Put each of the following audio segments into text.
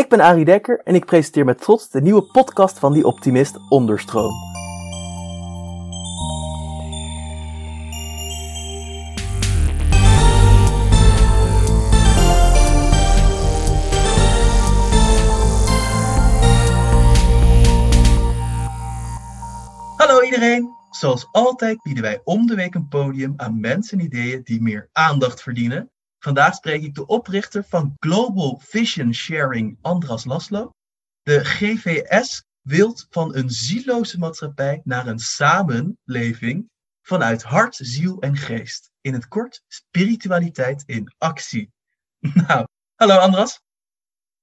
Ik ben Arie Dekker en ik presenteer met trots de nieuwe podcast van Die Optimist Onderstroom. Hallo iedereen! Zoals altijd bieden wij om de week een podium aan mensen en ideeën die meer aandacht verdienen. Vandaag spreek ik de oprichter van Global Vision Sharing, Andras Laszlo. De GVS wilt van een zieloze maatschappij naar een samenleving vanuit hart, ziel en geest. In het kort, spiritualiteit in actie. Nou, hallo Andras.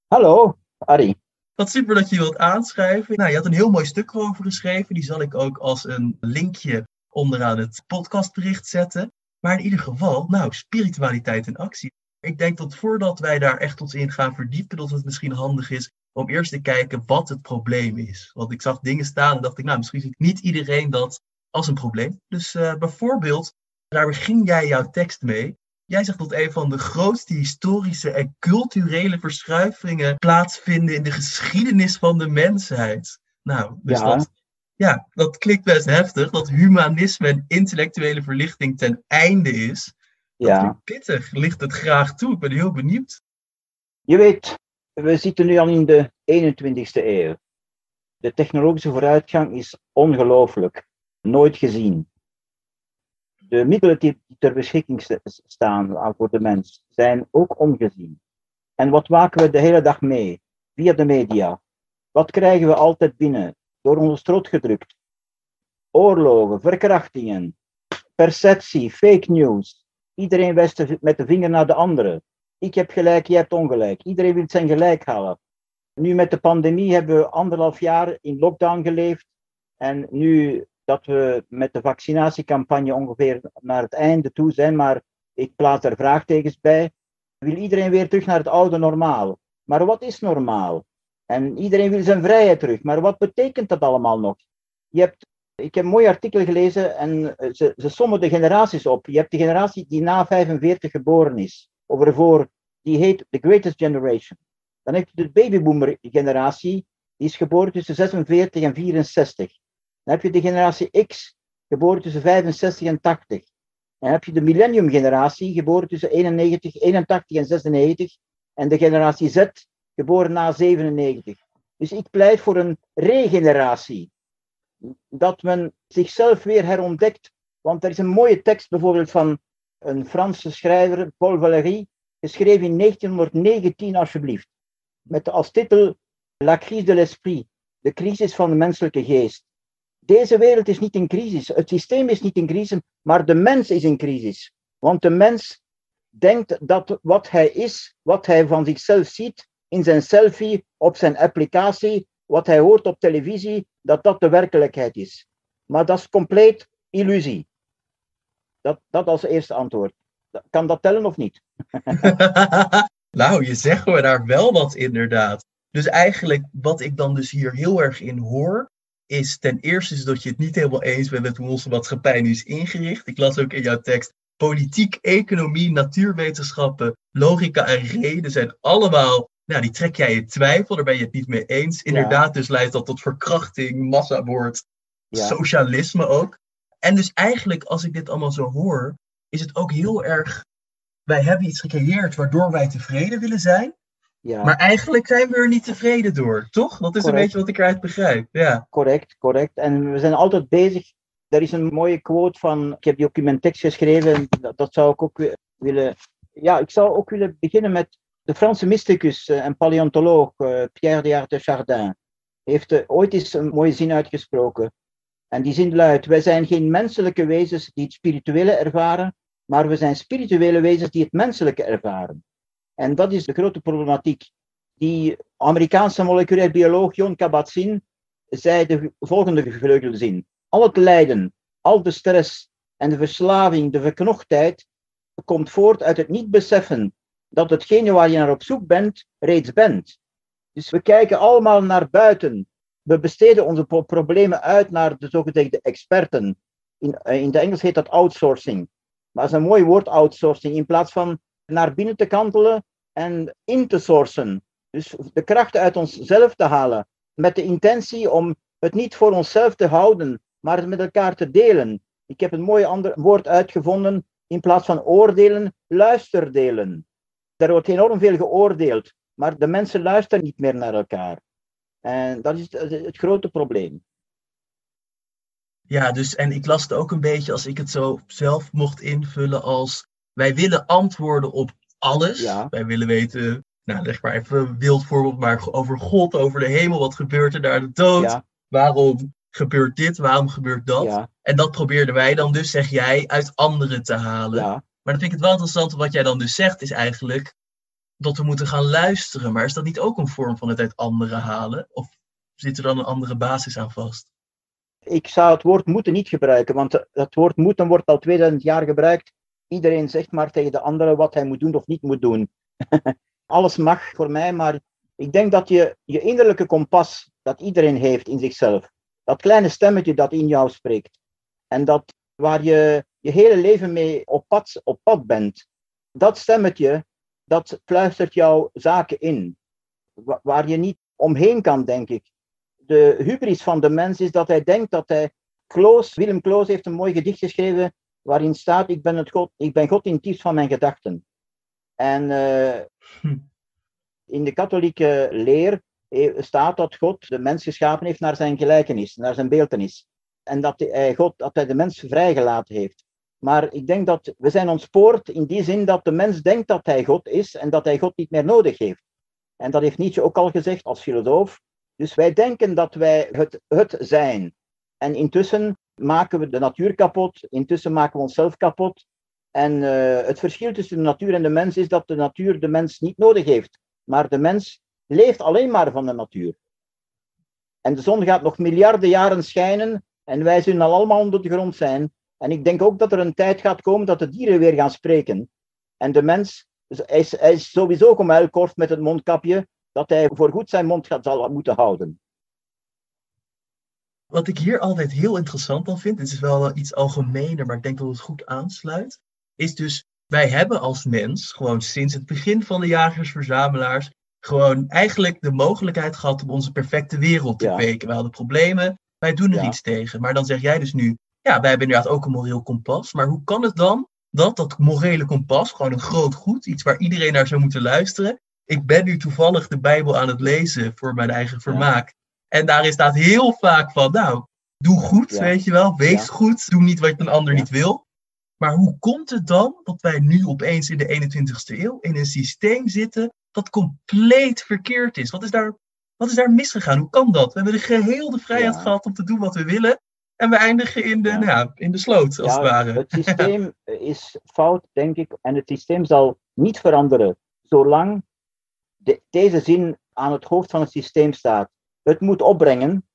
Hallo, Arie. Wat super dat je wilt aanschrijven. Nou, je had een heel mooi stuk over geschreven. Die zal ik ook als een linkje onderaan het podcastbericht zetten. Maar in ieder geval, nou, spiritualiteit in actie. Ik denk dat voordat wij daar echt ons in gaan verdiepen, dat het misschien handig is om eerst te kijken wat het probleem is. Want ik zag dingen staan en dacht ik, nou, misschien ziet niet iedereen dat als een probleem. Dus uh, bijvoorbeeld, daar begin jij jouw tekst mee. Jij zegt dat een van de grootste historische en culturele verschuivingen plaatsvinden in de geschiedenis van de mensheid. Nou, dus Ja. dat, ja, dat klinkt best heftig. Dat humanisme en intellectuele verlichting ten einde is. Dat Ja, pittig. Ligt het graag toe? Ik ben heel benieuwd. je weet, we zitten nu al in de 21ste eeuw. De technologische vooruitgang is ongelooflijk, nooit gezien. De middelen die ter beschikking st- staan voor de mens zijn ook ongezien. En wat maken we de hele dag mee? Via de media. Wat krijgen we altijd binnen? Door onze strot gedrukt. Oorlogen, verkrachtingen, perceptie, fake news. Iedereen wijst met de vinger naar de andere. Ik heb gelijk, jij hebt ongelijk. Iedereen wil zijn gelijk halen. Nu met de pandemie hebben we anderhalf jaar in lockdown geleefd. En nu dat we met de vaccinatiecampagne ongeveer naar het einde toe zijn, maar ik plaats er vraagtekens bij, wil iedereen weer terug naar het oude normaal. Maar wat is normaal? En iedereen wil zijn vrijheid terug. Maar wat betekent dat allemaal nog? Je hebt, ik heb een mooi artikel gelezen en eh, ze, ze sommen de generaties op. Je hebt de generatie die na 45 geboren is, of ervoor, die heet The Greatest Generation. Dan heb je de babyboomer generatie, die is geboren tussen 46 en 64. Dan heb je de generatie X, geboren tussen 65 en 80. Dan heb je de millennium generatie, geboren tussen 91, 81 en 96. En de generatie Z, geboren na 97. Dus ik pleit voor een regeneratie. Dat men zichzelf weer herontdekt. Want er is een mooie tekst bijvoorbeeld van een Franse schrijver, Paul Valéry, geschreven in 1919 alsjeblieft. Met als titel La crise de l'esprit, de crisis van de menselijke geest. Deze wereld is niet in crisis, het systeem is niet in crisis, maar de mens is in crisis. Want de mens denkt dat wat hij is, wat hij van zichzelf ziet, in zijn selfie, op zijn applicatie, wat hij hoort op televisie, dat dat de werkelijkheid is. Maar dat is compleet illusie. Dat, dat als eerste antwoord. Kan dat tellen of niet? nou, je zegt me daar wel wat inderdaad. Dus eigenlijk, wat ik dan dus hier heel erg in hoor, is ten eerste is dat je het niet helemaal eens bent met hoe onze maatschappij nu is ingericht. Ik las ook in jouw tekst, politiek, economie, natuurwetenschappen, logica en reden zijn allemaal, nou, die trek jij in twijfel, daar ben je het niet mee eens. Inderdaad, dus leidt dat tot verkrachting, massamoord, Ja. socialisme ook. En dus eigenlijk, als ik dit allemaal zo hoor, is het ook heel erg, wij hebben iets gecreëerd waardoor wij tevreden willen zijn. Ja. Maar eigenlijk zijn we er niet tevreden door, toch? Dat is een beetje wat ik eruit begrijp. Ja. Correct, correct. En we zijn altijd bezig. Er is een mooie quote van, ik heb die ook in mijn tekst geschreven, en dat, dat zou ik ook wi- willen. Ja, ik zou ook willen beginnen met de Franse mysticus eh, en paleontoloog eh, Pierre de Art de Chardin. Heeft eh, ooit eens een mooie zin uitgesproken. En die zin luidt: Wij zijn geen menselijke wezens die het spirituele ervaren, maar we zijn spirituele wezens die het menselijke ervaren. En dat is de grote problematiek. Die Amerikaanse moleculair bioloog John Kabat-Zinn zei de volgende gevleugelde zin. Al het lijden, al de stress en de verslaving, de verknochtheid, komt voort uit het niet beseffen dat hetgene waar je naar op zoek bent, reeds bent. Dus we kijken allemaal naar buiten. We besteden onze pro- problemen uit naar de zogezegde experten. In, eh, in het Engels heet dat outsourcing. Maar dat is een mooi woord, outsourcing. In plaats van naar binnen te kantelen en in te sourcen. Dus de kracht uit onszelf te halen, met de intentie om het niet voor onszelf te houden, maar het met elkaar te delen. Ik heb een mooi ander woord uitgevonden. In plaats van oordelen, luisterdelen. Er wordt enorm veel geoordeeld, maar de mensen luisteren niet meer naar elkaar. En dat is het, grote probleem. Ja, dus en ik las het ook een beetje als ik het zo zelf mocht invullen als wij willen antwoorden op alles. Ja. Wij willen weten, nou leg maar even een wild voorbeeld, maar over God, over de hemel, wat gebeurt er daar de dood? Ja. Waarom gebeurt dit, waarom gebeurt dat? Ja. En dat probeerden wij dan dus, zeg jij, uit anderen te halen. Maar dan vind ik het wel interessant, wat jij dan dus zegt, is eigenlijk dat we moeten gaan luisteren. Maar is dat niet ook een vorm van het uit anderen halen? Of zit er dan een andere basis aan vast? Ik zou het woord moeten niet gebruiken, want het woord moeten wordt al 2000 jaar gebruikt. Iedereen zegt maar tegen de andere wat hij moet doen of niet moet doen. Alles mag voor mij, maar ik denk dat je je innerlijke kompas, dat iedereen heeft in zichzelf, dat kleine stemmetje dat in jou spreekt, en dat waar je je hele leven mee op pad, op pad bent, dat stemmetje, dat fluistert jouw zaken in. Waar je niet omheen kan, denk ik. De hubris van de mens is dat hij denkt dat hij. Kloos, Willem Kloos heeft een mooi gedicht geschreven waarin staat: Ik ben, het God, ik ben God in het diepst van mijn gedachten. En uh, in de katholieke leer eh, staat dat God de mens geschapen heeft naar zijn gelijkenis, naar zijn beeltenis. En dat hij, God, dat hij de mens vrijgelaten heeft. Maar ik denk dat we zijn ontspoord in die zin dat de mens denkt dat hij God is en dat hij God niet meer nodig heeft. En dat heeft Nietzsche ook al gezegd als filosoof. Dus wij denken dat wij het, het zijn. En intussen maken we de natuur kapot, intussen maken we onszelf kapot. En uh, het verschil tussen de natuur en de mens is dat de natuur de mens niet nodig heeft. Maar de mens leeft alleen maar van de natuur. En de zon gaat nog miljarden jaren schijnen en wij zullen al allemaal onder de grond zijn. En ik denk ook dat er een tijd gaat komen dat de dieren weer gaan spreken. En de mens hij is, hij is sowieso gemuilkorfd met het mondkapje, dat hij voorgoed zijn mond gaat, zal moeten houden. Wat ik hier altijd heel interessant aan vind, het is wel iets algemener, maar ik denk dat het goed aansluit, is dus wij hebben als mens gewoon sinds het begin van de jagers-verzamelaars gewoon eigenlijk de mogelijkheid gehad om onze perfecte wereld te ja. kweken. We hadden problemen, wij doen er iets tegen. Maar dan zeg jij dus nu, ja, wij hebben inderdaad ook een moreel kompas. Maar hoe kan het dan dat dat morele kompas, gewoon een groot goed, iets waar iedereen naar zou moeten luisteren. Ik ben nu toevallig de Bijbel aan het lezen voor mijn eigen vermaak. En daarin staat heel vaak van, nou, doe goed, weet je wel, wees goed, doe niet wat een ander niet wil. Maar hoe komt het dan dat wij nu opeens in de 21ste eeuw in een systeem zitten dat compleet verkeerd is? Wat is daar, wat is daar misgegaan? Hoe kan dat? We hebben de geheel vrijheid gehad om te doen wat we willen. En we eindigen in de, Nou, in de sloot, als het ware. Het systeem is fout, denk ik. En het systeem zal niet veranderen zolang de, deze zin aan het hoofd van het systeem staat. Het moet opbrengen,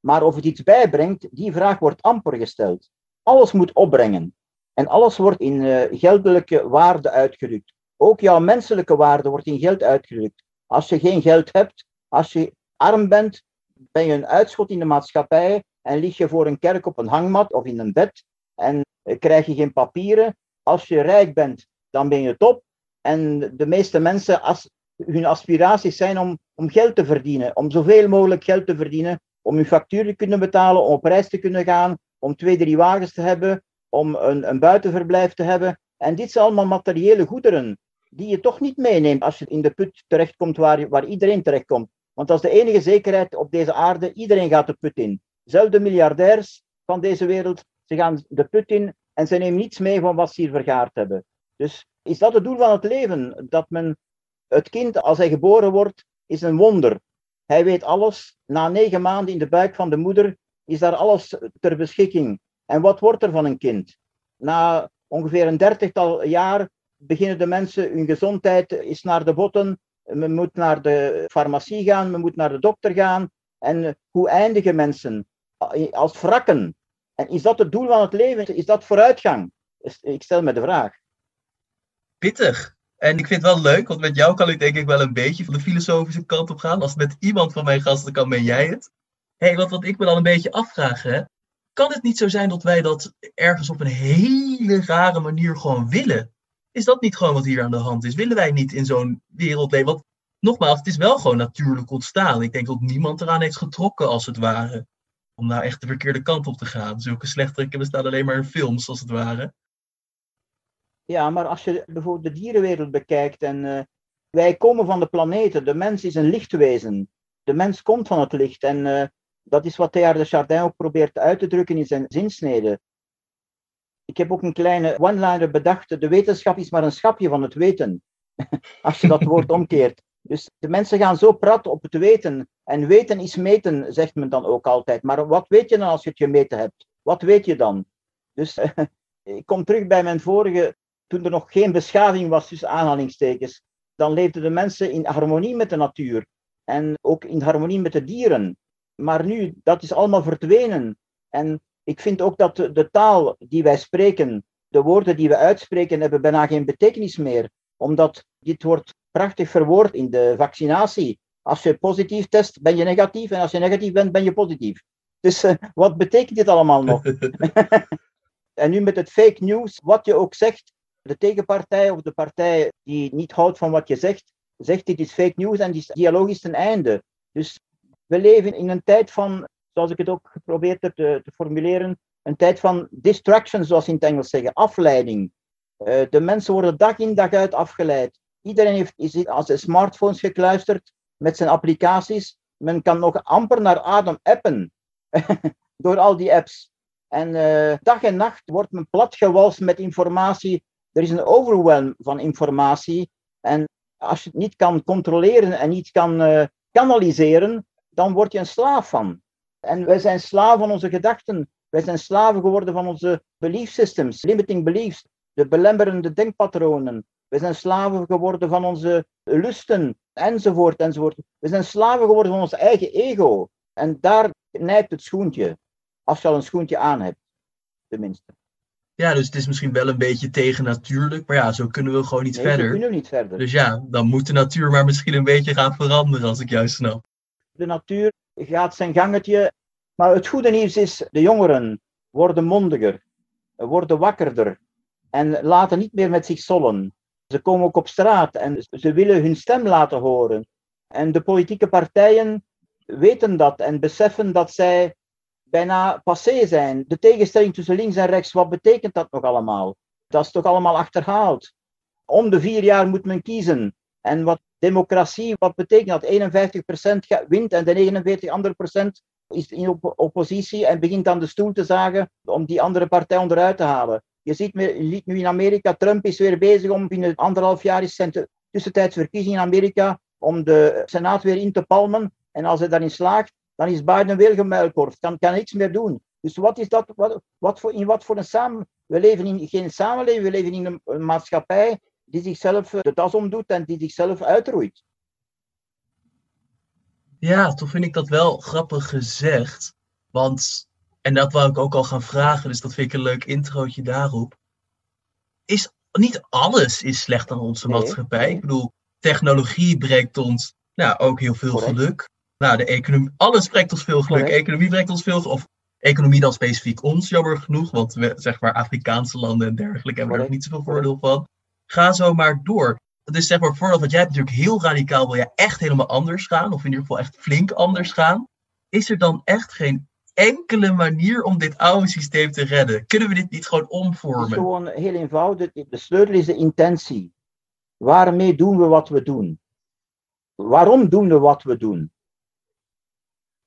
maar of het iets bijbrengt, die vraag wordt amper gesteld. Alles moet opbrengen. En alles wordt in uh, geldelijke waarde uitgedrukt. Ook jouw menselijke waarde wordt in geld uitgedrukt. Als je geen geld hebt, als je arm bent, ben je een uitschot in de maatschappij en lig je voor een kerk op een hangmat of in een bed en krijg je geen papieren. Als je rijk bent, dan ben je top. En de meeste mensen, hun aspiraties zijn om, om geld te verdienen, om zoveel mogelijk geld te verdienen, om hun factuur te kunnen betalen, om op reis te kunnen gaan, om twee, drie wagens te hebben, om een, een buitenverblijf te hebben. En dit zijn allemaal materiële goederen die je toch niet meeneemt als je in de put terechtkomt waar, waar iedereen terechtkomt. Want dat is de enige zekerheid op deze aarde, iedereen gaat de put in. Zelfs de miljardairs van deze wereld, ze gaan de put in en ze nemen niets mee van wat ze hier vergaard hebben. Dus is dat het doel van het leven? Dat men het kind, als hij geboren wordt, is een wonder. Hij weet alles. Na negen maanden in de buik van de moeder is daar alles ter beschikking. En wat wordt er van een kind? Na ongeveer een dertigtal jaar beginnen de mensen, hun gezondheid is naar de botten. Men moet naar de farmacie gaan, men moet naar de dokter gaan. En hoe eindigen mensen? als wrakken. En is dat het doel van het leven? Is dat vooruitgang? Ik stel me de vraag. Pittig. En ik vind het wel leuk, want met jou kan ik denk ik wel een beetje van de filosofische kant op gaan. Als het met iemand van mijn gasten kan, ben jij het. Hé, hey, wat, ik me dan een beetje afvraag, kan het niet zo zijn dat wij dat ergens op een hele rare manier gewoon willen? Is dat niet gewoon wat hier aan de hand is? Willen wij niet in zo'n wereld leven? Nogmaals, het is wel gewoon natuurlijk ontstaan. Ik denk dat niemand eraan heeft getrokken, als het ware. Om nou echt de verkeerde kant op te gaan. Zulke slechterikken bestaan alleen maar in films, als het ware. Ja, maar als je bijvoorbeeld de dierenwereld bekijkt en uh, wij komen van de planeten. De mens is een lichtwezen. De mens komt van het licht en uh, dat is wat Théard de Chardin ook probeert uit te drukken in zijn zinsnede. Ik heb ook een kleine one-liner bedacht. De wetenschap is maar een schapje van het weten. Als je dat woord omkeert. Dus de mensen gaan zo praten op het weten. En weten is meten, zegt men dan ook altijd. Maar wat weet je dan als je het gemeten hebt? Wat weet je dan? Dus ik kom terug bij mijn vorige, toen er nog geen beschaving was tussen aanhalingstekens. Dan leefden de mensen in harmonie met de natuur. En ook in harmonie met de dieren. Maar nu, dat is allemaal verdwenen. En ik vind ook dat de, de taal die wij spreken, de woorden die we uitspreken, hebben bijna geen betekenis meer. Omdat dit wordt prachtig verwoord in de vaccinatie. Als je positief test, ben je negatief. En als je negatief bent, ben je positief. Dus uh, wat betekent dit allemaal nog? en nu met het fake news, wat je ook zegt, de tegenpartij of de partij die niet houdt van wat je zegt, zegt dit is fake news en die dialoog is ten einde. Dus we leven in een tijd van, zoals ik het ook geprobeerd heb te, te formuleren, een tijd van distraction, zoals ze in het Engels zeggen, afleiding. Uh, de mensen worden dag in dag uit afgeleid. Iedereen heeft, is aan zijn smartphones gekluisterd met zijn applicaties. Men kan nog amper naar adem appen door al die apps. En uh, dag en nacht wordt men platgewalst met informatie. Er is een overwhelm van informatie. En als je het niet kan controleren en niet kan uh, kanaliseren, dan word je een slaaf van. En wij zijn slaven van onze gedachten. Wij zijn slaven geworden van onze belief systems, limiting beliefs, de belemmerende denkpatronen. We zijn slaven geworden van onze lusten, enzovoort, enzovoort. We zijn slaven geworden van ons eigen ego. En daar nijpt het schoentje. Als je al een schoentje aan hebt, tenminste. Ja, dus het is misschien wel een beetje tegennatuurlijk, maar ja, zo kunnen we gewoon niet nee, verder. Zo kunnen we niet verder. Dus ja, dan moet de natuur maar misschien een beetje gaan veranderen, als ik juist snap. De natuur gaat zijn gangetje, maar het goede nieuws is, de jongeren worden mondiger, worden wakkerder en laten niet meer met zich sollen. Ze komen ook op straat en ze willen hun stem laten horen. En de politieke partijen weten dat en beseffen dat zij bijna passé zijn. De tegenstelling tussen links en rechts, wat betekent dat nog allemaal? Dat is toch allemaal achterhaald. Om de vier jaar moet men kiezen. En wat democratie, wat betekent dat 51% wint en de 49 andere procent is in op oppositie en begint aan de stoel te zagen om die andere partij onderuit te halen. Je ziet, nu in Amerika, Trump is weer bezig om binnen anderhalf jaar is zijn tussentijds verkiezingen in Amerika om de Senaat weer in te palmen. En als hij daarin slaagt, dan is Biden weer gemuilkorfd. Kan hij niks meer doen. Dus wat is dat? Wat, wat voor, in wat voor een samen... We leven in geen samenleving, we leven in een, maatschappij die zichzelf de das omdoet en die zichzelf uitroeit. Ja, toch vind ik dat wel grappig gezegd. Want en dat wou ik ook al gaan vragen, dus dat vind ik een leuk introotje daarop. Is niet alles is slecht aan onze maatschappij. Ik bedoel, technologie brengt ons nou, ook heel veel geluk. Nou, de economie, alles brengt ons veel geluk. Economie brengt ons veel Of economie dan specifiek ons, jammer genoeg. Want we, zeg maar, Afrikaanse landen en dergelijke hebben er ook niet zoveel voordeel van. Ga zo maar door. Dat is zeg maar vooral, want jij hebt natuurlijk heel radicaal, wil je echt helemaal anders gaan. Of in ieder geval echt flink anders gaan. Is er dan echt geen enkele manier om dit oude systeem te redden? Kunnen we dit niet gewoon omvormen? Het is gewoon heel eenvoudig. De sleutel is de intentie. Waarmee doen we wat we doen? Waarom doen we wat we doen?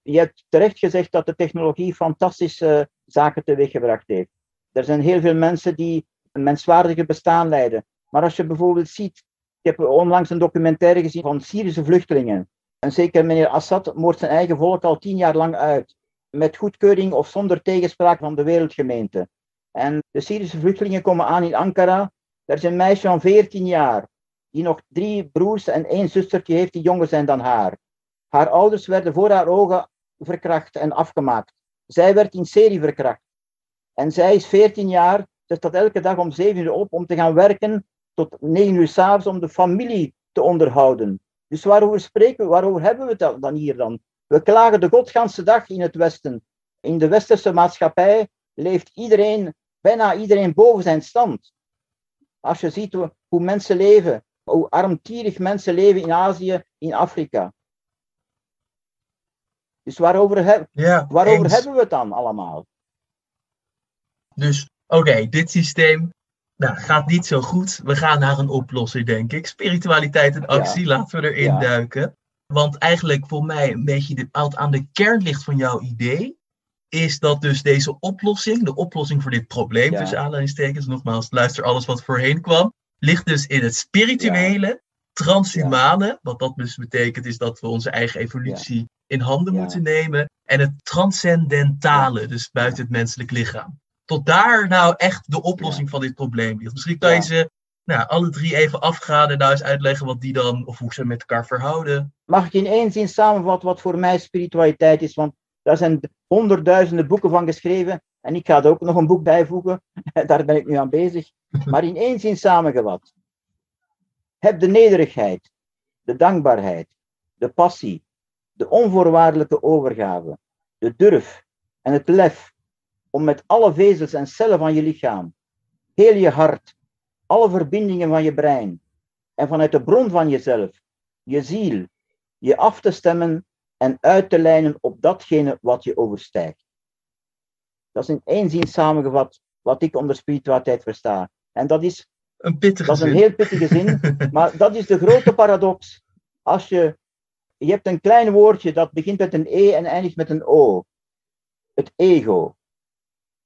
Je hebt terecht gezegd dat de technologie fantastische zaken teweeggebracht heeft. Er zijn heel veel mensen die een menswaardige bestaan leiden. Maar als je bijvoorbeeld ziet, ik heb onlangs een documentaire gezien van Syrische vluchtelingen. En zeker meneer Assad moordt zijn eigen volk al tien jaar lang uit met goedkeuring of zonder tegenspraak van de wereldgemeente. En de Syrische vluchtelingen komen aan in Ankara. Er is een meisje van 14 jaar, die nog drie broers en één zustertje heeft die jonger zijn dan haar. Haar ouders werden voor haar ogen verkracht en afgemaakt. Zij werd in serie verkracht. En zij is 14 jaar, ze staat elke dag om 7 uur op om te gaan werken tot 9 uur s'avonds om de familie te onderhouden. Dus waarover spreken we, waarover hebben we het dan hier dan? We klagen de godganse dag in het Westen. In de westerse maatschappij leeft iedereen, bijna iedereen boven zijn stand. Als je ziet hoe, mensen leven, hoe armtierig mensen leven in Azië, in Afrika. Dus waarover, heb, Ja, waarover hebben we het dan allemaal? Dus oké, dit systeem nou, gaat niet zo goed. We gaan naar een oplossing, denk ik. Spiritualiteit en actie, laten we erin Ja. duiken. Want eigenlijk voor mij een beetje de, wat aan de kern ligt van jouw idee, is dat dus deze oplossing, de oplossing voor dit probleem, Ja. tussen aanhalingstekens, nogmaals, luister alles wat voorheen kwam, ligt dus in het spirituele, transhumane, wat dat dus betekent is dat we onze eigen evolutie in handen moeten nemen, en het transcendentale, dus buiten het menselijk lichaam. Tot daar nou echt de oplossing van dit probleem ligt. Misschien kan je ze nou, alle drie even afgaan en nou eens uitleggen wat die dan, of hoe ze met elkaar verhouden. Mag ik in één zin samenvatten wat voor mij spiritualiteit is? Want daar zijn honderdduizenden boeken van geschreven. En ik ga er ook nog een boek bijvoegen. Daar ben ik nu aan bezig. Maar in één zin samengevat. Heb de nederigheid, de dankbaarheid, de passie, de onvoorwaardelijke overgave, de durf en het lef om met alle vezels en cellen van je lichaam, heel je hart, alle verbindingen van je brein en vanuit de bron van jezelf, je ziel, je af te stemmen en uit te lijnen op datgene wat je overstijgt. Dat is in één zin samengevat wat ik onder spiritualiteit versta. En dat is, Een pittige dat is een zin. heel pittige zin, maar dat is de grote paradox. Als je, je hebt een klein woordje dat begint met een E en eindigt met een O. Het ego.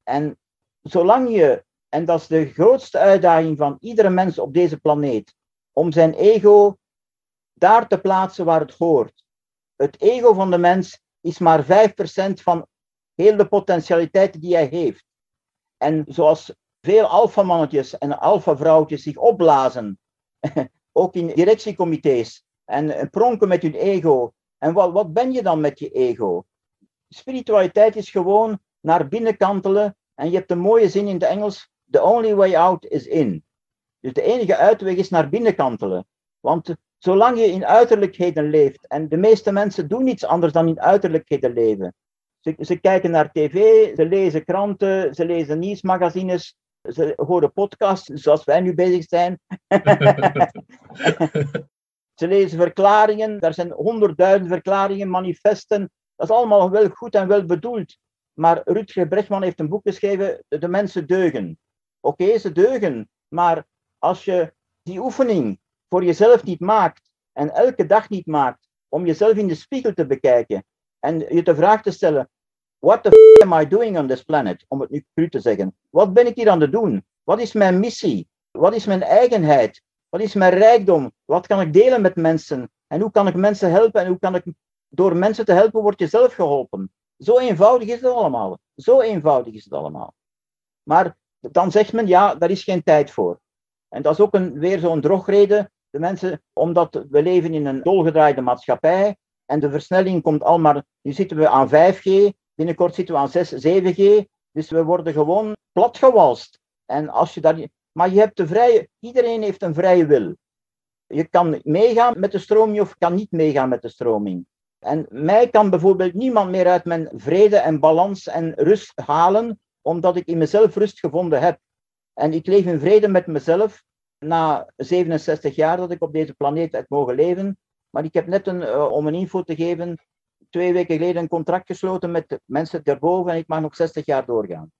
En zolang je, en dat is de grootste uitdaging van iedere mens op deze planeet, om zijn ego daar te plaatsen waar het hoort. Het ego van de mens is maar 5% van heel de potentialiteiten die hij heeft. En zoals veel alfamannetjes en alfavrouwtjes zich opblazen, ook in directiecomité's, en pronken met hun ego. En wat, wat ben je dan met je ego? Spiritualiteit is gewoon naar binnen kantelen. En je hebt een mooie zin in het Engels: The only way out is in. Dus de enige uitweg is naar binnen kantelen. Want zolang je in uiterlijkheden leeft, en de meeste mensen doen niets anders dan in uiterlijkheden leven. Ze, ze kijken naar tv, ze lezen kranten, ze lezen nieuwsmagazines, ze horen podcasts, zoals wij nu bezig zijn. ze lezen verklaringen, daar zijn honderdduizend verklaringen, manifesten. Dat is allemaal wel goed en wel bedoeld. Maar Rutger Brechtman heeft een boek geschreven, De mensen deugen. Oké, ze deugen, maar als je die oefening voor jezelf niet maakt en elke dag niet maakt om jezelf in de spiegel te bekijken en je de vraag te stellen: What the f am I doing on this planet? Om het nu cru te zeggen. Wat ben ik hier aan het doen? Wat is mijn missie? Wat is mijn eigenheid? Wat is mijn rijkdom? Wat kan ik delen met mensen? En hoe kan ik mensen helpen? En hoe kan ik door mensen te helpen, word je zelf geholpen? Zo eenvoudig is het allemaal. Zo eenvoudig is het allemaal. Maar dan zegt men, ja, daar is geen tijd voor. En dat is ook een, weer zo'n drogreden. De mensen, omdat we leven in een dolgedraaide maatschappij en de versnelling komt al maar, nu zitten we aan 5G, binnenkort zitten we aan 6, 7G, dus we worden gewoon platgewalst. En als je daar, maar je hebt de vrije, iedereen heeft een vrije wil. Je kan meegaan met de stroming of kan niet meegaan met de stroming. En mij kan bijvoorbeeld niemand meer uit mijn vrede en balans en rust halen, omdat ik in mezelf rust gevonden heb. En ik leef in vrede met mezelf na 67 jaar dat ik op deze planeet heb mogen leven. Maar ik heb net een, uh, om een info te geven, twee weken geleden een contract gesloten met de mensen daarboven en ik mag nog 60 jaar doorgaan.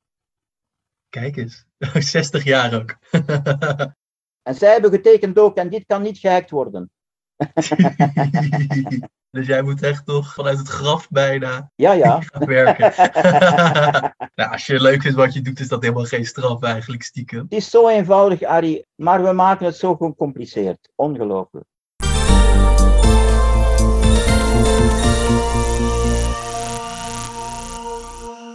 Kijk eens, 60 jaar ook. en zij hebben getekend ook en dit kan niet gehackt worden. dus jij moet echt toch vanuit het graf bijna ja, ja. gaan werken. nou, als je leuk vindt wat je doet, is dat helemaal geen straf eigenlijk stiekem. Het is zo eenvoudig, Arie, maar we maken het zo gecompliceerd. Ongelooflijk.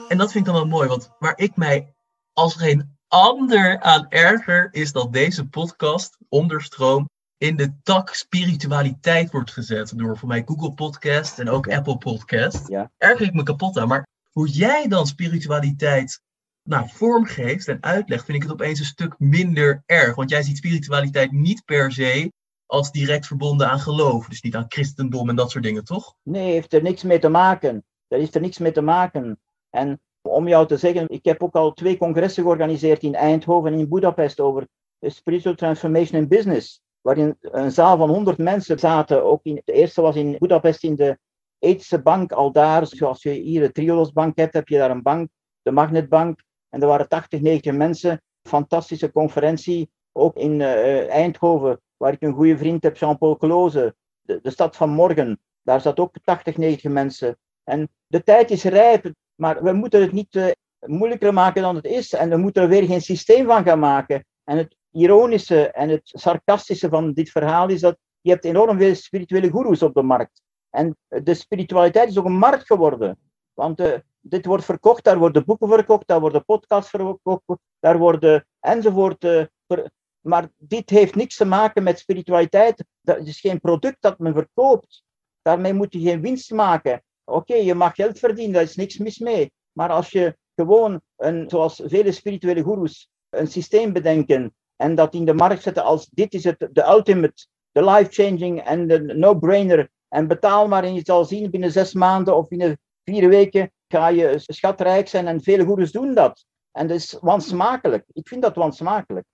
En dat vind ik dan wel mooi, want waar ik mij als geen ander aan erger, is dat deze podcast, Onderstroom, in de tak spiritualiteit wordt gezet door voor mij Google Podcast en ook Apple Podcast. Ja. Erger ik me kapot aan. Maar hoe jij dan spiritualiteit nou, vormgeeft en uitlegt, vind ik het opeens een stuk minder erg. Want jij ziet spiritualiteit niet per se als direct verbonden aan geloof. Dus niet aan christendom en dat soort dingen, toch? Nee, heeft er niks mee te maken. Daar heeft er niks mee te maken. En om jou te zeggen, ik heb ook al twee congressen georganiseerd in Eindhoven en in Budapest over spiritual transformation in business. Waarin een zaal van 100 mensen zaten. Ook in, de eerste was in Budapest in de Eetse bank, al daar, zoals je hier de Triolosbank hebt, heb je daar een bank, de Magnetbank. En er waren 80, 90 mensen. Fantastische conferentie. Ook in uh, Eindhoven, waar ik een goede vriend heb, Jean-Paul Cloze. De, de stad van morgen, daar zat ook 80, 90 mensen. En de tijd is rijp, maar we moeten het niet uh, moeilijker maken dan het is. En we moeten er weer geen systeem van gaan maken. En het ironische en het sarcastische van dit verhaal is dat je hebt enorm veel spirituele goeroes op de markt. En de spiritualiteit is ook een markt geworden. Want uh, dit wordt verkocht, daar worden boeken verkocht, daar worden podcasts verkocht, daar worden enzovoort. Ver... Maar dit heeft niks te maken met spiritualiteit. Dat is geen product dat men verkoopt. Daarmee moet je geen winst maken. Oké, je mag geld verdienen, daar is niks mis mee. Maar als je gewoon, een, zoals vele spirituele goeroes, een systeem bedenken en dat in de markt zetten als dit is het, de ultimate, de life-changing en de no-brainer en betaal maar en je zal zien binnen zes maanden of binnen vier weken ga je schatrijk zijn en vele goeroes doen dat. En dat is wansmakelijk. Ik vind dat wansmakelijk.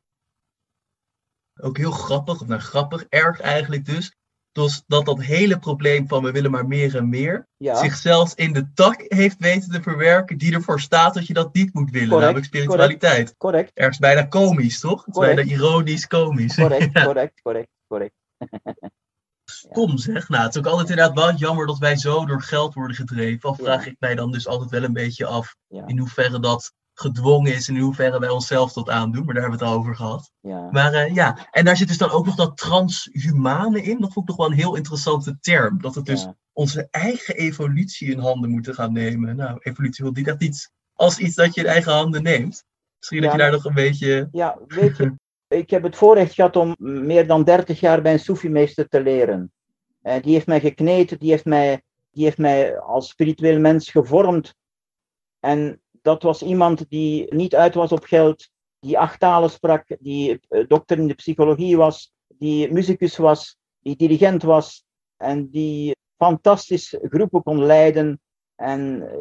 Ook heel grappig, of nou grappig, erg eigenlijk dus, dus dat dat hele probleem van we willen maar meer en meer, ja. zich zelfs in de tak heeft weten te verwerken die ervoor staat dat je dat niet moet willen, correct, namelijk spiritualiteit. Correct. Ergens bijna komisch, toch? Het is bijna ironisch komisch. Correct, ja. correct, correct, correct. Stom zeg. Nou, het is ook altijd inderdaad wel jammer dat wij zo door geld worden gedreven. Al vraag ik mij dan dus altijd wel een beetje af in hoeverre dat gedwongen is en in hoeverre wij onszelf tot aandoen. Maar daar hebben we het al over gehad. Ja. Maar uh, ja, en daar zit dus dan ook nog dat transhumane in. Dat vond ik toch wel een heel interessante term. Dat het dus onze eigen evolutie in handen moeten gaan nemen. Nou, evolutie wil niet echt iets als iets dat je in eigen handen neemt. Misschien dat je daar nog een beetje... Ja, weet je, ik heb het voorrecht gehad om meer dan 30 jaar bij een Soefi-meester te leren. Uh, die heeft mij gekneed, die heeft mij, die heeft mij als spiritueel mens gevormd. En dat was iemand die niet uit was op geld, die acht talen sprak, die uh, dokter in de psychologie was, die muzikus was, die dirigent was en die fantastisch groepen kon leiden. En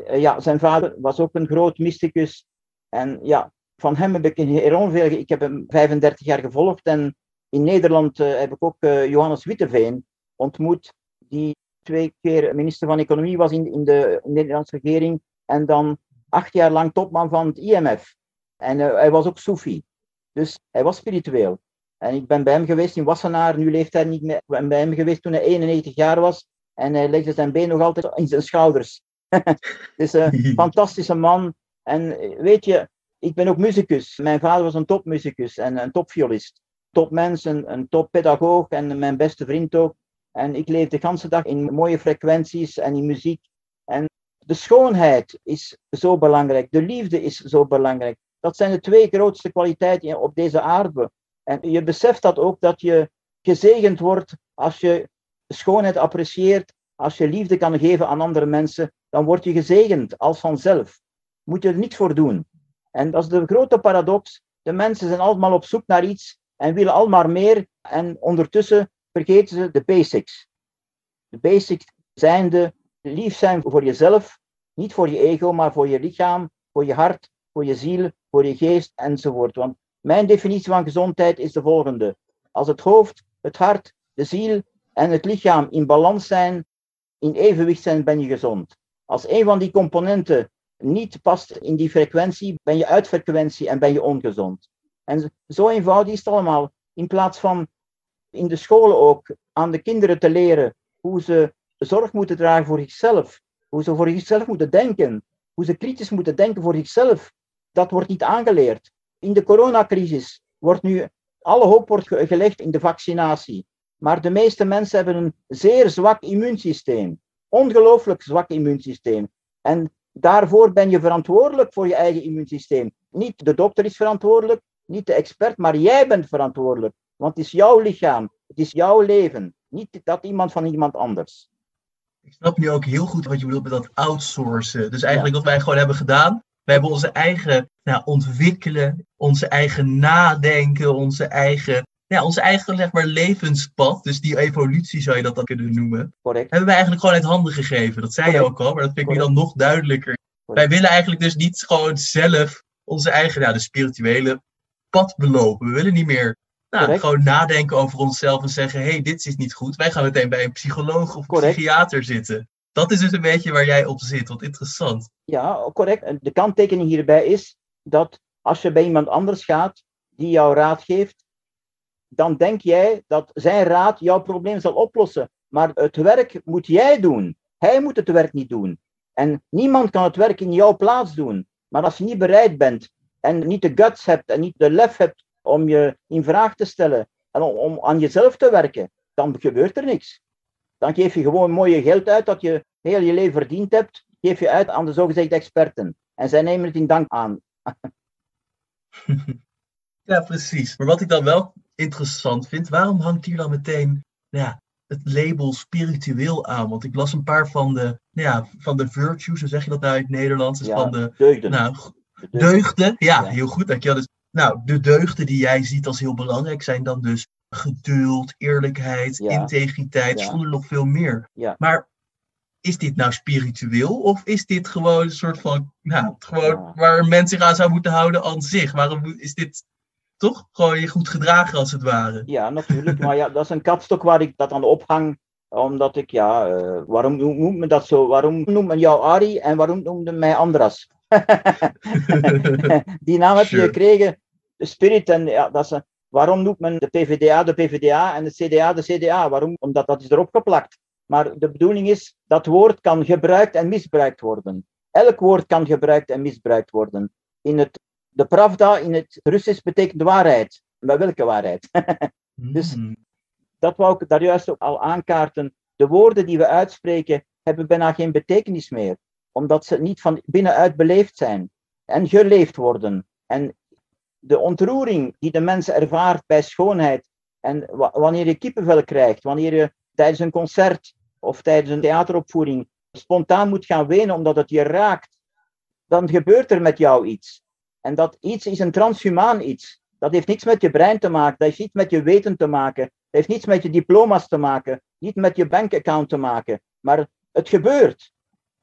uh, ja, zijn vader was ook een groot mysticus. En ja, van hem heb ik enorm veel. Ik heb hem 35 jaar gevolgd en in Nederland uh, heb ik ook Johannes Witteveen ontmoet, die twee keer minister van Economie was in, in de Nederlandse regering en dan acht jaar lang topman van het IMF. En uh, hij was ook Soefi. Dus hij was spiritueel. En ik ben bij hem geweest in Wassenaar, nu leeft hij niet meer. Ik ben bij hem geweest toen hij 91 jaar was en hij legde zijn been nog altijd in zijn schouders. dus een fantastische man. En weet je, ik ben ook muzikus. Mijn vader was een topmuzikus en een topviolist. Topmens, een, een toppedagoog en mijn beste vriend ook. En ik leef de hele dag in mooie frequenties en in muziek. De schoonheid is zo belangrijk. De liefde is zo belangrijk. Dat zijn de twee grootste kwaliteiten op deze aarde. En je beseft dat ook dat je gezegend wordt als je schoonheid apprecieert, als je liefde kan geven aan andere mensen, dan word je gezegend als vanzelf. Moet je er niets voor doen. En dat is de grote paradox. De mensen zijn allemaal op zoek naar iets en willen allemaal meer. En ondertussen vergeten ze de basics. De basics zijn de lief zijn voor jezelf, niet voor je ego, maar voor je lichaam, voor je hart, voor je ziel, voor je geest enzovoort. Want mijn definitie van gezondheid is de volgende. Als het hoofd, het hart, de ziel en het lichaam in balans zijn, in evenwicht zijn, ben je gezond. Als een van die componenten niet past in die frequentie, ben je uit frequentie en ben je ongezond. En zo eenvoudig is het allemaal. In plaats van in de scholen ook aan de kinderen te leren hoe ze zorg moeten dragen voor zichzelf, hoe ze voor zichzelf moeten denken, hoe ze kritisch moeten denken voor zichzelf, dat wordt niet aangeleerd. In de coronacrisis wordt nu alle hoop wordt gelegd in de vaccinatie. Maar de meeste mensen hebben een zeer zwak immuunsysteem. Ongelooflijk zwak immuunsysteem. En daarvoor ben je verantwoordelijk voor je eigen immuunsysteem. Niet de dokter is verantwoordelijk, niet de expert, maar jij bent verantwoordelijk. Want het is jouw lichaam, het is jouw leven, niet dat iemand van iemand anders. Ik snap nu ook heel goed wat je bedoelt met dat outsourcen. Dus eigenlijk wat wij gewoon hebben gedaan. We hebben onze eigen nou, ontwikkelen, onze eigen nadenken, onze eigen, ja, onze eigen zeg maar, levenspad. Dus die evolutie zou je dat dan kunnen noemen. Correct. Hebben wij eigenlijk gewoon uit handen gegeven. Dat zei je ook al, maar dat vind ik nu dan nog duidelijker. Wij willen eigenlijk dus niet gewoon zelf onze eigen, nou, de spirituele pad belopen. We willen niet meer Nou, gewoon nadenken over onszelf en zeggen: hé, hey, dit is niet goed. Wij gaan meteen bij een psycholoog of psychiater zitten. Dat is dus een beetje waar jij op zit. Wat interessant. Ja, correct. De kanttekening hierbij is dat als je bij iemand anders gaat die jou raad geeft, dan denk jij dat zijn raad jouw probleem zal oplossen. Maar het werk moet jij doen. Hij moet het werk niet doen. En niemand kan het werk in jouw plaats doen. Maar als je niet bereid bent en niet de guts hebt en niet de lef hebt om je in vraag te stellen en om, om aan jezelf te werken, dan gebeurt er niks. Dan geef je gewoon mooie geld uit dat je heel je leven verdiend hebt, geef je uit aan de zogezegde experten. En zij nemen het in dank aan. ja, precies. Maar wat ik dan wel interessant vind, waarom hangt hier dan meteen ja, het label spiritueel aan? Want ik las een paar van de, ja, van de virtues, hoe zeg je dat nou in het Nederlands? Dus van de deugden. Nou, deugden. Ja, ja, heel goed, dankjewel. Dus, nou, de deugden die jij ziet als heel belangrijk zijn dan dus geduld, eerlijkheid, integriteit, zonder nog veel meer. Maar is dit nou spiritueel of is dit gewoon een soort van, nou, gewoon waar een mens zich aan zou moeten houden aan zich? Waarom is dit toch gewoon je goed gedragen als het ware? Ja, natuurlijk. maar ja, dat is een kapstok waar ik dat aan ophang omdat ik, ja, uh, waarom noemt men dat zo? Waarom noemt men jou Ari en waarom noemde mij Andras? Die naam heb je gekregen, Spirit, en ja, dat is, waarom noemt men de PVDA de PVDA en de CDA de CDA? Waarom? Omdat dat is erop geplakt. Maar de bedoeling is, dat woord kan gebruikt en misbruikt worden. Elk woord kan gebruikt en misbruikt worden. In het, de pravda in het Russisch betekent waarheid. Maar welke waarheid? dus hmm. dat wou ik daar juist ook al aankaarten. De woorden die we uitspreken hebben bijna geen betekenis meer, omdat ze niet van binnenuit beleefd zijn en geleefd worden. En de ontroering die de mens ervaart bij schoonheid en wanneer je kippenvel krijgt, wanneer je tijdens een concert of tijdens een theateropvoering spontaan moet gaan wenen omdat het je raakt, dan gebeurt er met jou iets. En dat iets is een transhumaan iets. Dat heeft niets met je brein te maken, dat heeft niets met je weten te maken, dat heeft niets met je diploma's te maken, niet met je bankaccount te maken. Maar het gebeurt.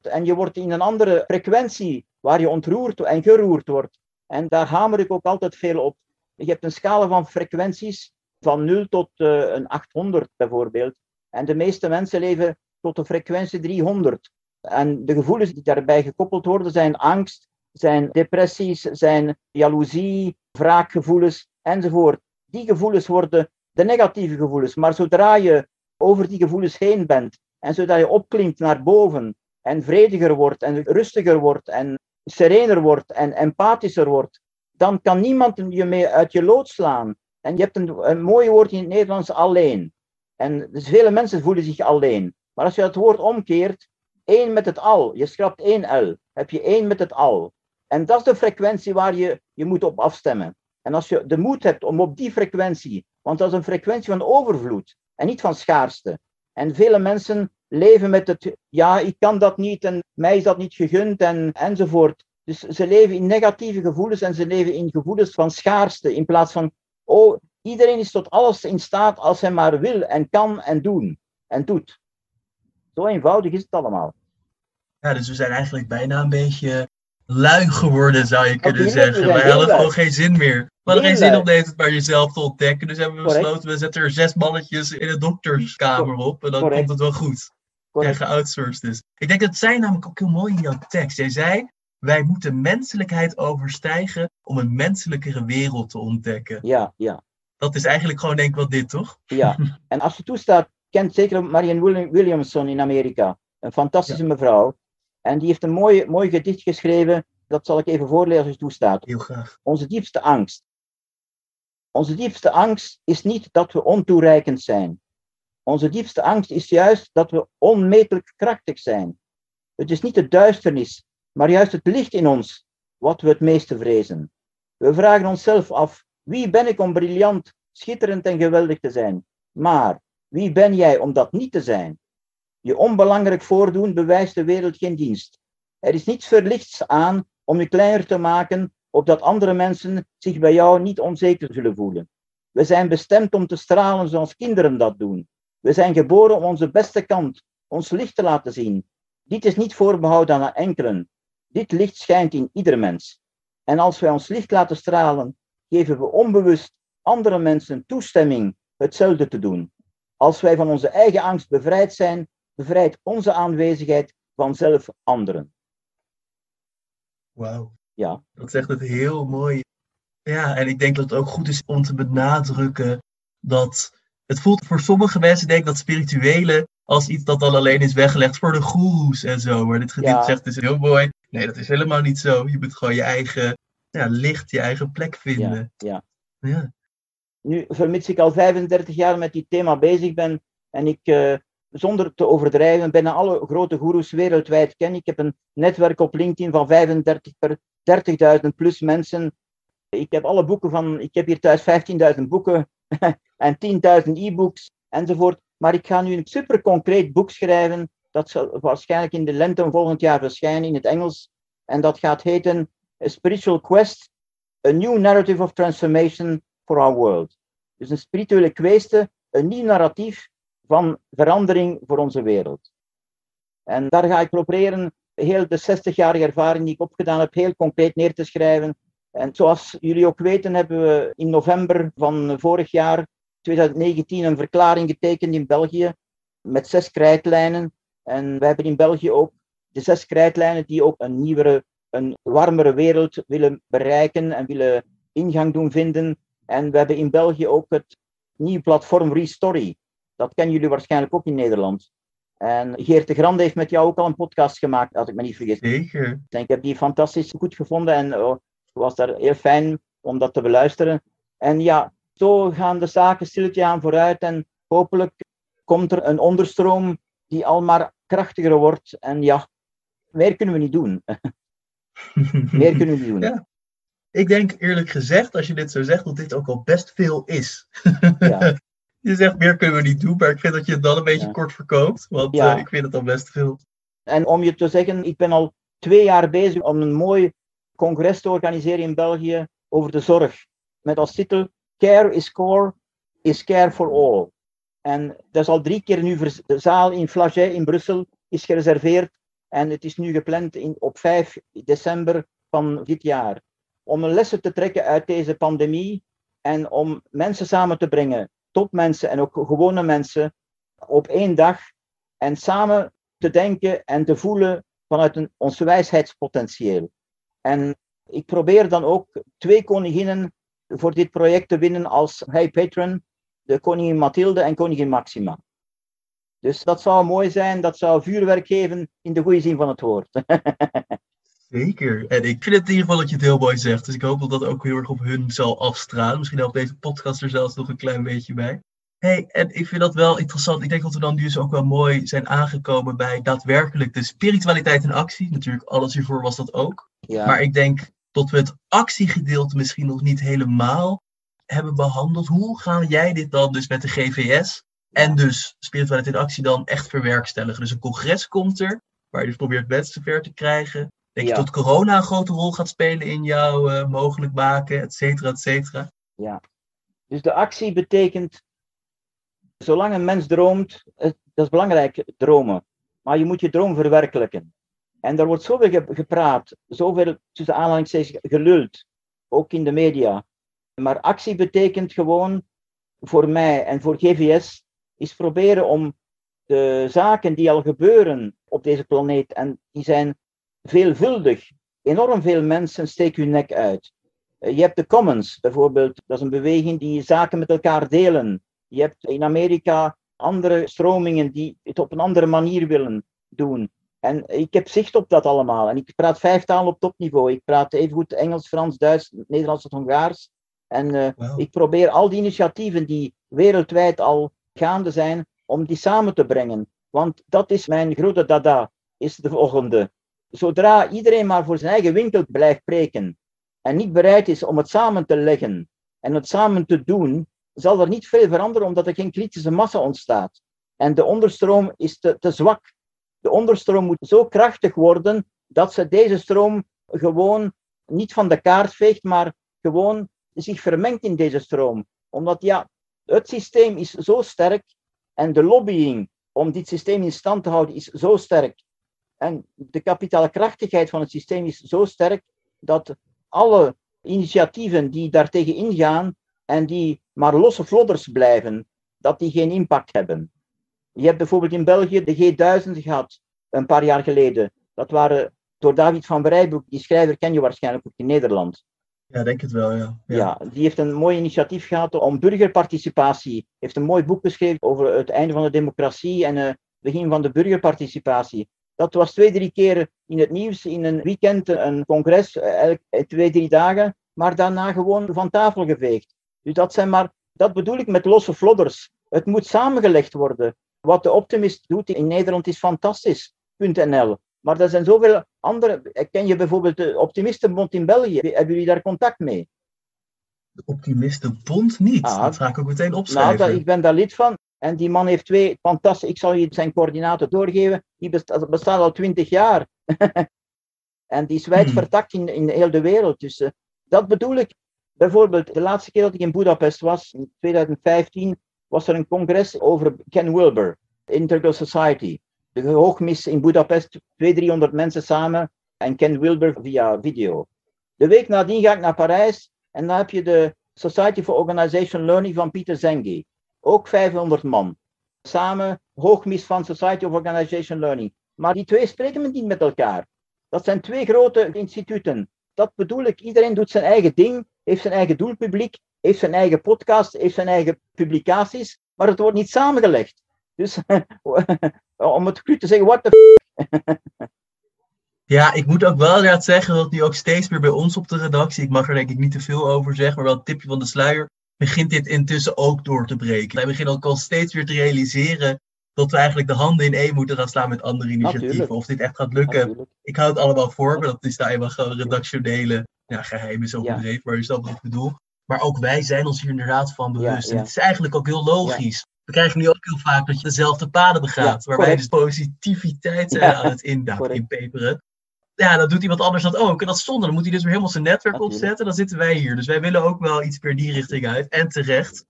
En je wordt in een andere frequentie waar je ontroerd en geroerd wordt. En daar hamer ik ook altijd veel op. Je hebt een scala van frequenties van 0 tot uh, een 800 bijvoorbeeld. En de meeste mensen leven tot de frequentie 300. En de gevoelens die daarbij gekoppeld worden zijn angst, zijn depressies, zijn jaloezie, wraakgevoelens enzovoort. Die gevoelens worden de negatieve gevoelens. Maar zodra je over die gevoelens heen bent en zodra je opklimt naar boven en vrediger wordt en rustiger wordt en serener wordt en empathischer wordt, dan kan niemand je meer uit je lood slaan. En je hebt een, mooi woord in het Nederlands alleen. En dus vele mensen voelen zich alleen. Maar als je het woord omkeert, één met het al, je schrapt één L, heb je één met het al. En dat is de frequentie waar je je moet op afstemmen. En als je de moed hebt om op die frequentie, want dat is een frequentie van overvloed en niet van schaarste. En vele mensen leven met het, ja, ik kan dat niet en mij is dat niet gegund en, enzovoort. Dus ze leven in negatieve gevoelens en ze leven in gevoelens van schaarste in plaats van, oh, Iedereen is tot alles in staat als hij maar wil en kan en doen en doet. Zo eenvoudig is het allemaal. Ja, dus we zijn eigenlijk bijna een beetje lui geworden, zou je kunnen zeggen. Wij hadden gewoon geen zin meer. We hadden geen zin om deze maar jezelf te ontdekken. Dus hebben we besloten, we zetten er zes mannetjes in de dokterskamer op. En dan komt het wel goed. Correct. En geoutsourced is. Ik denk dat zij namelijk ook heel mooi in jouw tekst. Jij zei, wij moeten menselijkheid overstijgen om een menselijkere wereld te ontdekken. Ja, ja dat is eigenlijk gewoon denk ik wel dit, toch? Ja, en als je toestaat, kent zeker Marianne Williamson in Amerika. Een fantastische mevrouw. En die heeft een mooi, mooi gedicht geschreven. Dat zal ik even voorlezen als je toestaat. Heel graag. Onze diepste angst. Onze diepste angst is niet dat we ontoereikend zijn. Onze diepste angst is juist dat we onmetelijk krachtig zijn. Het is niet de duisternis, maar juist het licht in ons wat we het meeste vrezen. We vragen onszelf af wie ben ik om briljant, schitterend en geweldig te zijn? Maar wie ben jij om dat niet te zijn? Je onbelangrijk voordoen bewijst de wereld geen dienst. Er is niets verlichts aan om je kleiner te maken, opdat andere mensen zich bij jou niet onzeker zullen voelen. We zijn bestemd om te stralen zoals kinderen dat doen. We zijn geboren om onze beste kant, ons licht te laten zien. Dit is niet voorbehouden aan enkelen. Dit licht schijnt in ieder mens. En als wij ons licht laten stralen, geven we onbewust andere mensen toestemming hetzelfde te doen. Als wij van onze eigen angst bevrijd zijn, bevrijdt onze aanwezigheid vanzelf anderen. Ja. Dat zegt het heel mooi. Ja, en ik denk dat het ook goed is om te benadrukken dat het voelt voor sommige mensen, denk ik, dat spirituele als iets dat dan alleen is weggelegd voor de goeroes en zo. Maar dit gedicht Ja. zegt is heel mooi. Nee, dat is helemaal niet zo. Je moet gewoon je eigen ja, licht, je eigen plek vinden. ja. Ja. Nu, vermits ik al 35 jaar met dit thema bezig ben en ik, eh, zonder te overdrijven, bijna alle grote goeroes wereldwijd ken. Ik heb een netwerk op LinkedIn van 35 per 30.000 plus mensen. Ik heb alle boeken van, ik heb hier thuis 15.000 boeken en 10.000 e-books enzovoort. Maar ik ga nu een super concreet boek schrijven. Dat zal waarschijnlijk in de lente volgend jaar verschijnen in het Engels. En dat gaat heten A Spiritual Quest, A New Narrative of Transformation for Our World. Dus een spirituele kwestie, een nieuw narratief van verandering voor onze wereld. En daar ga ik proberen heel de 60-jarige ervaring die ik opgedaan heb, heel concreet neer te schrijven. En zoals jullie ook weten, hebben we in november van vorig jaar, 2019, een verklaring getekend in België met zes krijtlijnen. En wij hebben in België ook de zes krijtlijnen die ook een nieuwere, een warmere wereld willen bereiken en willen ingang doen vinden. En we hebben in België ook het nieuwe platform Restory. Dat kennen jullie waarschijnlijk ook in Nederland. En Geert de Grande heeft met jou ook al een podcast gemaakt, als ik me niet vergis. Zeker. Ik heb die fantastisch goed gevonden en oh, het was daar heel fijn om dat te beluisteren. En ja, zo gaan de zaken stilletjes aan vooruit en hopelijk komt er een onderstroom die al maar krachtiger wordt. En ja, meer kunnen we niet doen. meer kunnen we niet doen. Ja. Ik denk eerlijk gezegd, als je dit zo zegt, dat dit ook al best veel is. Ja. je zegt meer kunnen we niet doen, maar ik vind dat je het dan een beetje Ja. kort verkoopt. Want Ja. eh, ik vind het al best veel. En om je te zeggen, ik ben al twee jaar bezig om een mooi congres te organiseren in België over de zorg. Met als titel Care is Core, is Care for All. En dat is al drie keer nu, de zaal in Flagey in Brussel is gereserveerd. En het is nu gepland in, op 5 december van dit jaar. Om lessen te trekken uit deze pandemie en om mensen samen te brengen, topmensen en ook gewone mensen, op één dag. En samen te denken en te voelen vanuit een, ons wijsheidspotentieel. En ik probeer dan ook twee koninginnen voor dit project te winnen als high patron, de koningin Mathilde en koningin Maxima. Dus dat zou mooi zijn, dat zou vuurwerk geven in de goede zin van het woord. Zeker. En ik vind het in ieder geval dat je het heel mooi zegt. Dus ik hoop dat dat ook heel erg op hun zal afstralen. Misschien helpt deze podcast er zelfs nog een klein beetje bij. hey, en ik vind dat wel interessant. Ik denk dat we dan nu dus ook wel mooi zijn aangekomen bij daadwerkelijk de spiritualiteit in actie. Natuurlijk, alles hiervoor was dat ook. Ja, Maar ik denk dat we het actiegedeelte misschien nog niet helemaal hebben behandeld. Hoe ga jij dit dan dus met de GVS en dus spiritualiteit in actie dan echt verwerkstelligen? Dus een congres komt er, waar je dus probeert mensen ver te krijgen. Denk Ja. je dat corona een grote rol gaat spelen in jouw eh, mogelijk maken, et cetera, et cetera? Dus de actie betekent, zolang een mens droomt, het- dat is belangrijk, dromen. Maar je moet je droom verwerkelijken. En er wordt zoveel ge- gepraat, zoveel tussen aanhalingstekens geluld, ook in de media. Maar actie betekent gewoon, voor mij en voor GVS, is proberen om de zaken die al gebeuren op deze planeet, en die zijn veelvuldig, enorm veel mensen steken hun nek uit. Eh, Je hebt de Commons bijvoorbeeld, dat is een beweging die zaken met elkaar delen. Je hebt in Amerika andere stromingen die het op een andere manier willen doen. En ik heb zicht op dat allemaal. En ik praat vijf talen op topniveau. Ik praat evengoed Engels, Frans, Duits, Nederlands en Hongaars. En eh, ik probeer al die initiatieven die wereldwijd al gaande zijn, om die samen te brengen. Want dat is mijn grote dada, is de volgende. Zodra iedereen maar voor zijn eigen winkel blijft preken en niet bereid is om het samen te leggen en het samen te doen, zal er niet veel veranderen omdat er geen kritische massa ontstaat. En de onderstroom is te, te zwak. De onderstroom moet zo krachtig worden dat ze deze stroom gewoon niet van de kaart veegt, maar gewoon zich vermengt in deze stroom. Omdat ja, het systeem is zo sterk en de lobbying om dit systeem in stand te houden is zo sterk. En de kapitaalkrachtigheid van het systeem is zo sterk dat alle initiatieven die daartegen ingaan, en die maar losse vlodders blijven, dat die geen impact hebben. Je hebt bijvoorbeeld in België de G1000 gehad, een paar jaar geleden. Dat waren door David van Brijboek, die schrijver ken je waarschijnlijk ook in Nederland. Ja, denk het wel, ja. ja. ja. die heeft een mooi initiatief gehad om burgerparticipatie. heeft een mooi boek geschreven over het einde van de democratie en het begin van de burgerparticipatie. Dat was twee, drie keer in het nieuws, in een weekend, een congres, elk, twee, drie dagen, maar daarna gewoon van tafel geveegd. Dus dat zijn maar, dat bedoel ik met losse vlodders. Het moet samengelegd worden. Wat de Optimist doet in Nederland is fantastisch.nl. Maar er zijn zoveel andere. Ken je bijvoorbeeld de Optimistenbond in België? Hebben jullie daar contact mee? De Optimistenbond niet. Ah, dat ga ik ook meteen opschrijven. Nou, ik ben daar lid van. En die man heeft twee fantastische. Ik zal je zijn coördinaten doorgeven. Die bestaat, bestaat al twintig jaar. en die is wijd hmm. in, in heel de wereld. Dus uh, dat bedoel ik. Bijvoorbeeld, de laatste keer dat ik in Budapest was, in 2015, was er een congres over Ken Wilber, Integral Society. De hoogmis in Budapest, 200, 300 mensen samen en Ken Wilber via video. De week nadien ga ik naar Parijs en dan heb je de Society for Organization Learning van Pieter Zengi. Ook 500 man. Samen hoogmis van Society of Organization Learning. Maar die twee spreken niet met elkaar. Dat zijn twee grote instituten. Dat bedoel ik, iedereen doet zijn eigen ding, heeft zijn eigen doelpubliek, heeft zijn eigen podcast, heeft zijn eigen publicaties, maar het wordt niet samengelegd. Dus om het cru te zeggen, what the f Ja, ik moet ook wel zeggen dat nu ook steeds meer bij ons op de redactie, ik mag er denk ik niet te veel over zeggen, maar wel een tipje van de sluier, begint dit intussen ook door te breken. Wij beginnen ook al steeds weer te realiseren dat we eigenlijk de handen in één moeten gaan slaan met andere initiatieven. Of dit echt gaat lukken, ik hou het allemaal voor maar dat is daar eenmaal gewoon redactionele ja, geheim is overdreven, maar je snapt wat ik bedoel. Maar ook wij zijn ons hier inderdaad van bewust. En het is eigenlijk ook heel logisch. We krijgen nu ook heel vaak dat je dezelfde paden begaat, waarbij dus positiviteit uh, aan het inpeperen. Ja, dan doet iemand anders dat ook. En dat is zonde. Dan moet hij dus weer helemaal zijn netwerk opzetten. Dan zitten wij hier. Dus wij willen ook wel iets per die richting uit. En terecht.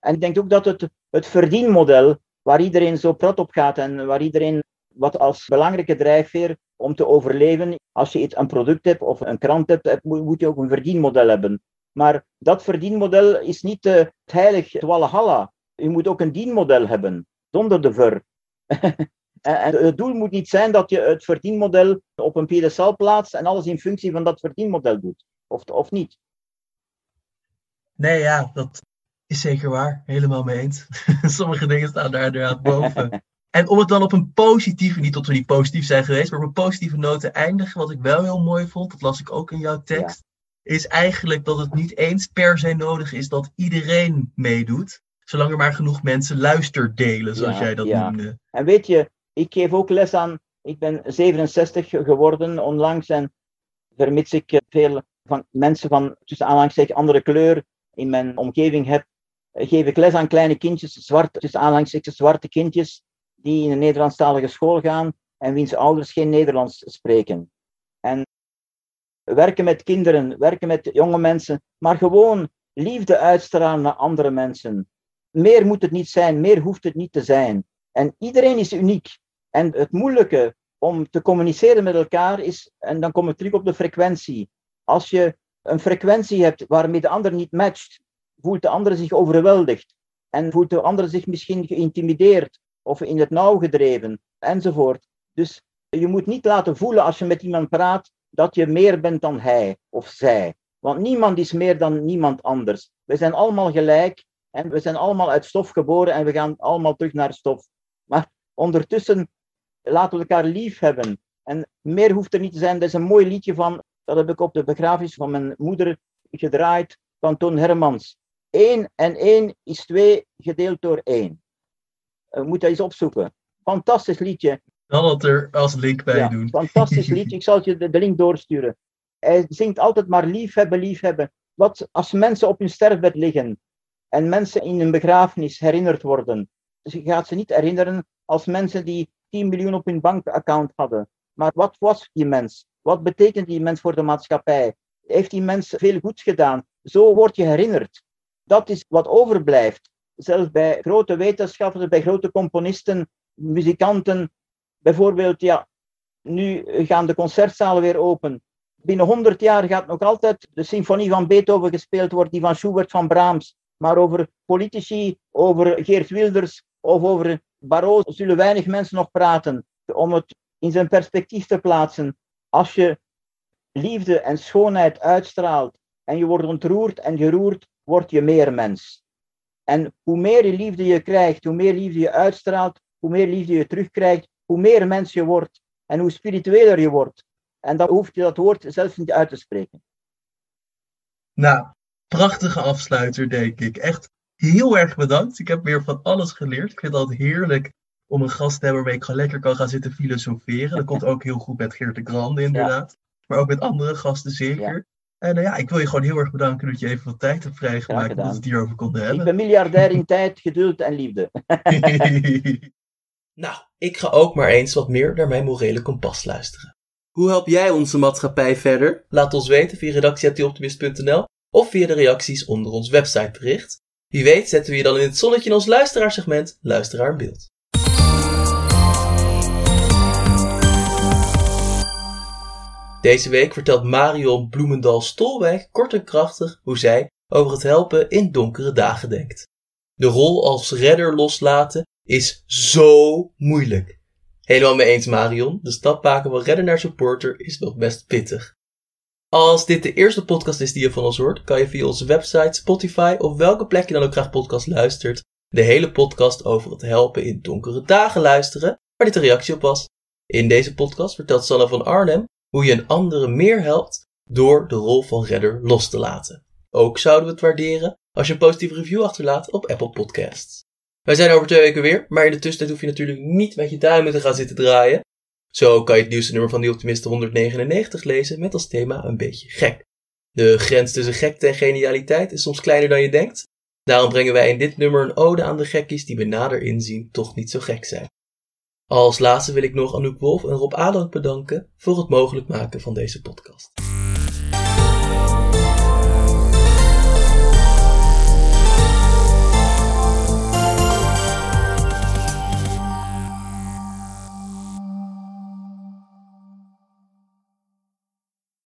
En ik denk ook dat het, het verdienmodel, waar iedereen zo prat op gaat en waar iedereen wat als belangrijke drijfveer om te overleven, als je iets, een product hebt of een krant hebt, moet je ook een verdienmodel hebben. Maar dat verdienmodel is niet uh, het heilig Walhalla. Je moet ook een dienmodel hebben, zonder de ver. en het doel moet niet zijn dat je het verdienmodel op een pedestal plaatst en alles in functie van dat verdienmodel doet. Of, of niet. Nee, ja, dat is zeker waar. Helemaal mee eens. Sommige dingen staan daar inderdaad boven. En om het dan op een positieve, niet dat we niet positief zijn geweest, maar op een positieve noot te eindigen, wat ik wel heel mooi vond, dat las ik ook in jouw tekst, is eigenlijk dat het niet eens per se nodig is dat iedereen meedoet, zolang er maar genoeg mensen luisterdelen, zoals jij dat ja. noemde. En weet je, ik geef ook les aan, ik ben 67 geworden onlangs en vermits ik veel van mensen van tussen aanhalingstekens andere kleur in mijn omgeving heb, geef ik les aan kleine kindjes, zwart, tussen aanhalingstekens zwarte kindjes, die in een Nederlandstalige school gaan en wiens ouders geen Nederlands spreken. En werken met kinderen, werken met jonge mensen, maar gewoon liefde uitstralen naar andere mensen. Meer moet het niet zijn, meer hoeft het niet te zijn. En iedereen is uniek. En het moeilijke om te communiceren met elkaar is, en dan kom ik terug op de frequentie. Als je een frequentie hebt waarmee de ander niet matcht, voelt de ander zich overweldigd. En voelt de ander zich misschien geïntimideerd of in het nauw gedreven, enzovoort. Dus je moet niet laten voelen als je met iemand praat dat je meer bent dan hij of zij. Want niemand is meer dan niemand anders. We zijn allemaal gelijk en we zijn allemaal uit stof geboren en we gaan allemaal terug naar stof. Maar ondertussen laten we elkaar lief hebben. En meer hoeft er niet te zijn. Dat is een mooi liedje van, dat heb ik op de begrafenis van mijn moeder gedraaid, van Toon Hermans. 1 en 1 is 2 gedeeld door 1. Uh, moet dat eens opzoeken. Fantastisch liedje. Dan het er als link bij doen. Fantastisch liedje. Ik zal je de, de, link doorsturen. Hij zingt altijd maar liefhebben, liefhebben. Wat als mensen op hun sterfbed liggen en mensen in een begrafenis herinnerd worden. Dus je gaat ze niet herinneren als mensen die 10 miljoen op hun bankaccount hadden. Maar wat was die mens? Wat betekent die mens voor de maatschappij? Heeft die mens veel goeds gedaan? Zo word je herinnerd. Dat is wat overblijft. Zelfs bij grote wetenschappers, bij grote componisten, muzikanten, Bijvoorbeeld, ja, nu gaan de concertzalen weer open. binnen 100 jaar gaat nog altijd de symfonie van Beethoven gespeeld worden, die van Schubert, van Brahms. Maar over politici, over Geert Wilders of over Barroso zullen weinig mensen nog praten. Om het in zijn perspectief te plaatsen. Als je liefde en schoonheid uitstraalt en je wordt ontroerd en geroerd, word je meer mens. En hoe meer liefde je krijgt, hoe meer liefde je uitstraalt, hoe meer liefde je terugkrijgt, hoe meer mens je wordt en hoe spiritueler je wordt. En dan hoef je dat woord zelfs niet uit te spreken. Nou, prachtige afsluiter, denk ik. Echt heel erg bedankt. Ik heb weer van alles geleerd. Ik vind het altijd heerlijk om een gast te hebben waarmee ik gewoon lekker kan gaan zitten filosoferen. Dat komt ook heel goed met Geert de Grande, inderdaad. Maar ook met andere gasten zeker. En uh, ja, ik wil je gewoon heel erg bedanken dat je even wat tijd hebt vrijgemaakt dat we het hierover konden hebben. Ik ben miljardair in tijd, geduld en liefde. nou, ik ga ook maar eens wat meer naar mijn morele kompas luisteren. Hoe help jij onze maatschappij verder? Laat ons weten via redactie.optimist.nl of via de reacties onder ons websitebericht. Wie weet zetten we je dan in het zonnetje in ons luisteraarsegment Luisteraar in Beeld. Deze week vertelt Marion Bloemendal-Stolwijk kort en krachtig hoe zij over het helpen in donkere dagen denkt. De rol als redder loslaten is zo moeilijk. Helemaal mee eens Marion, de stap maken van redder naar supporter is nog best pittig. Als dit de eerste podcast is die je van ons hoort, kan je via onze website, Spotify of welke plek je dan ook graag podcast luistert, de hele podcast over het helpen in donkere dagen luisteren, waar dit een reactie op was. In deze podcast vertelt Sanne van Arnhem hoe je een andere meer helpt door de rol van redder los te laten. Ook zouden we het waarderen als je een positieve review achterlaat op Apple Podcasts. Wij zijn over twee weken weer, maar in de tussentijd hoef je natuurlijk niet met je duimen te gaan zitten draaien. Zo kan je het nieuwste nummer van de Optimisten 199 lezen met als thema een beetje gek. De grens tussen gekte en genialiteit is soms kleiner dan je denkt. Daarom brengen wij in dit nummer een ode aan de gekkies die bij nader inzien toch niet zo gek zijn. Als laatste wil ik nog Anouk Wolf en Rob Adank bedanken voor het mogelijk maken van deze podcast.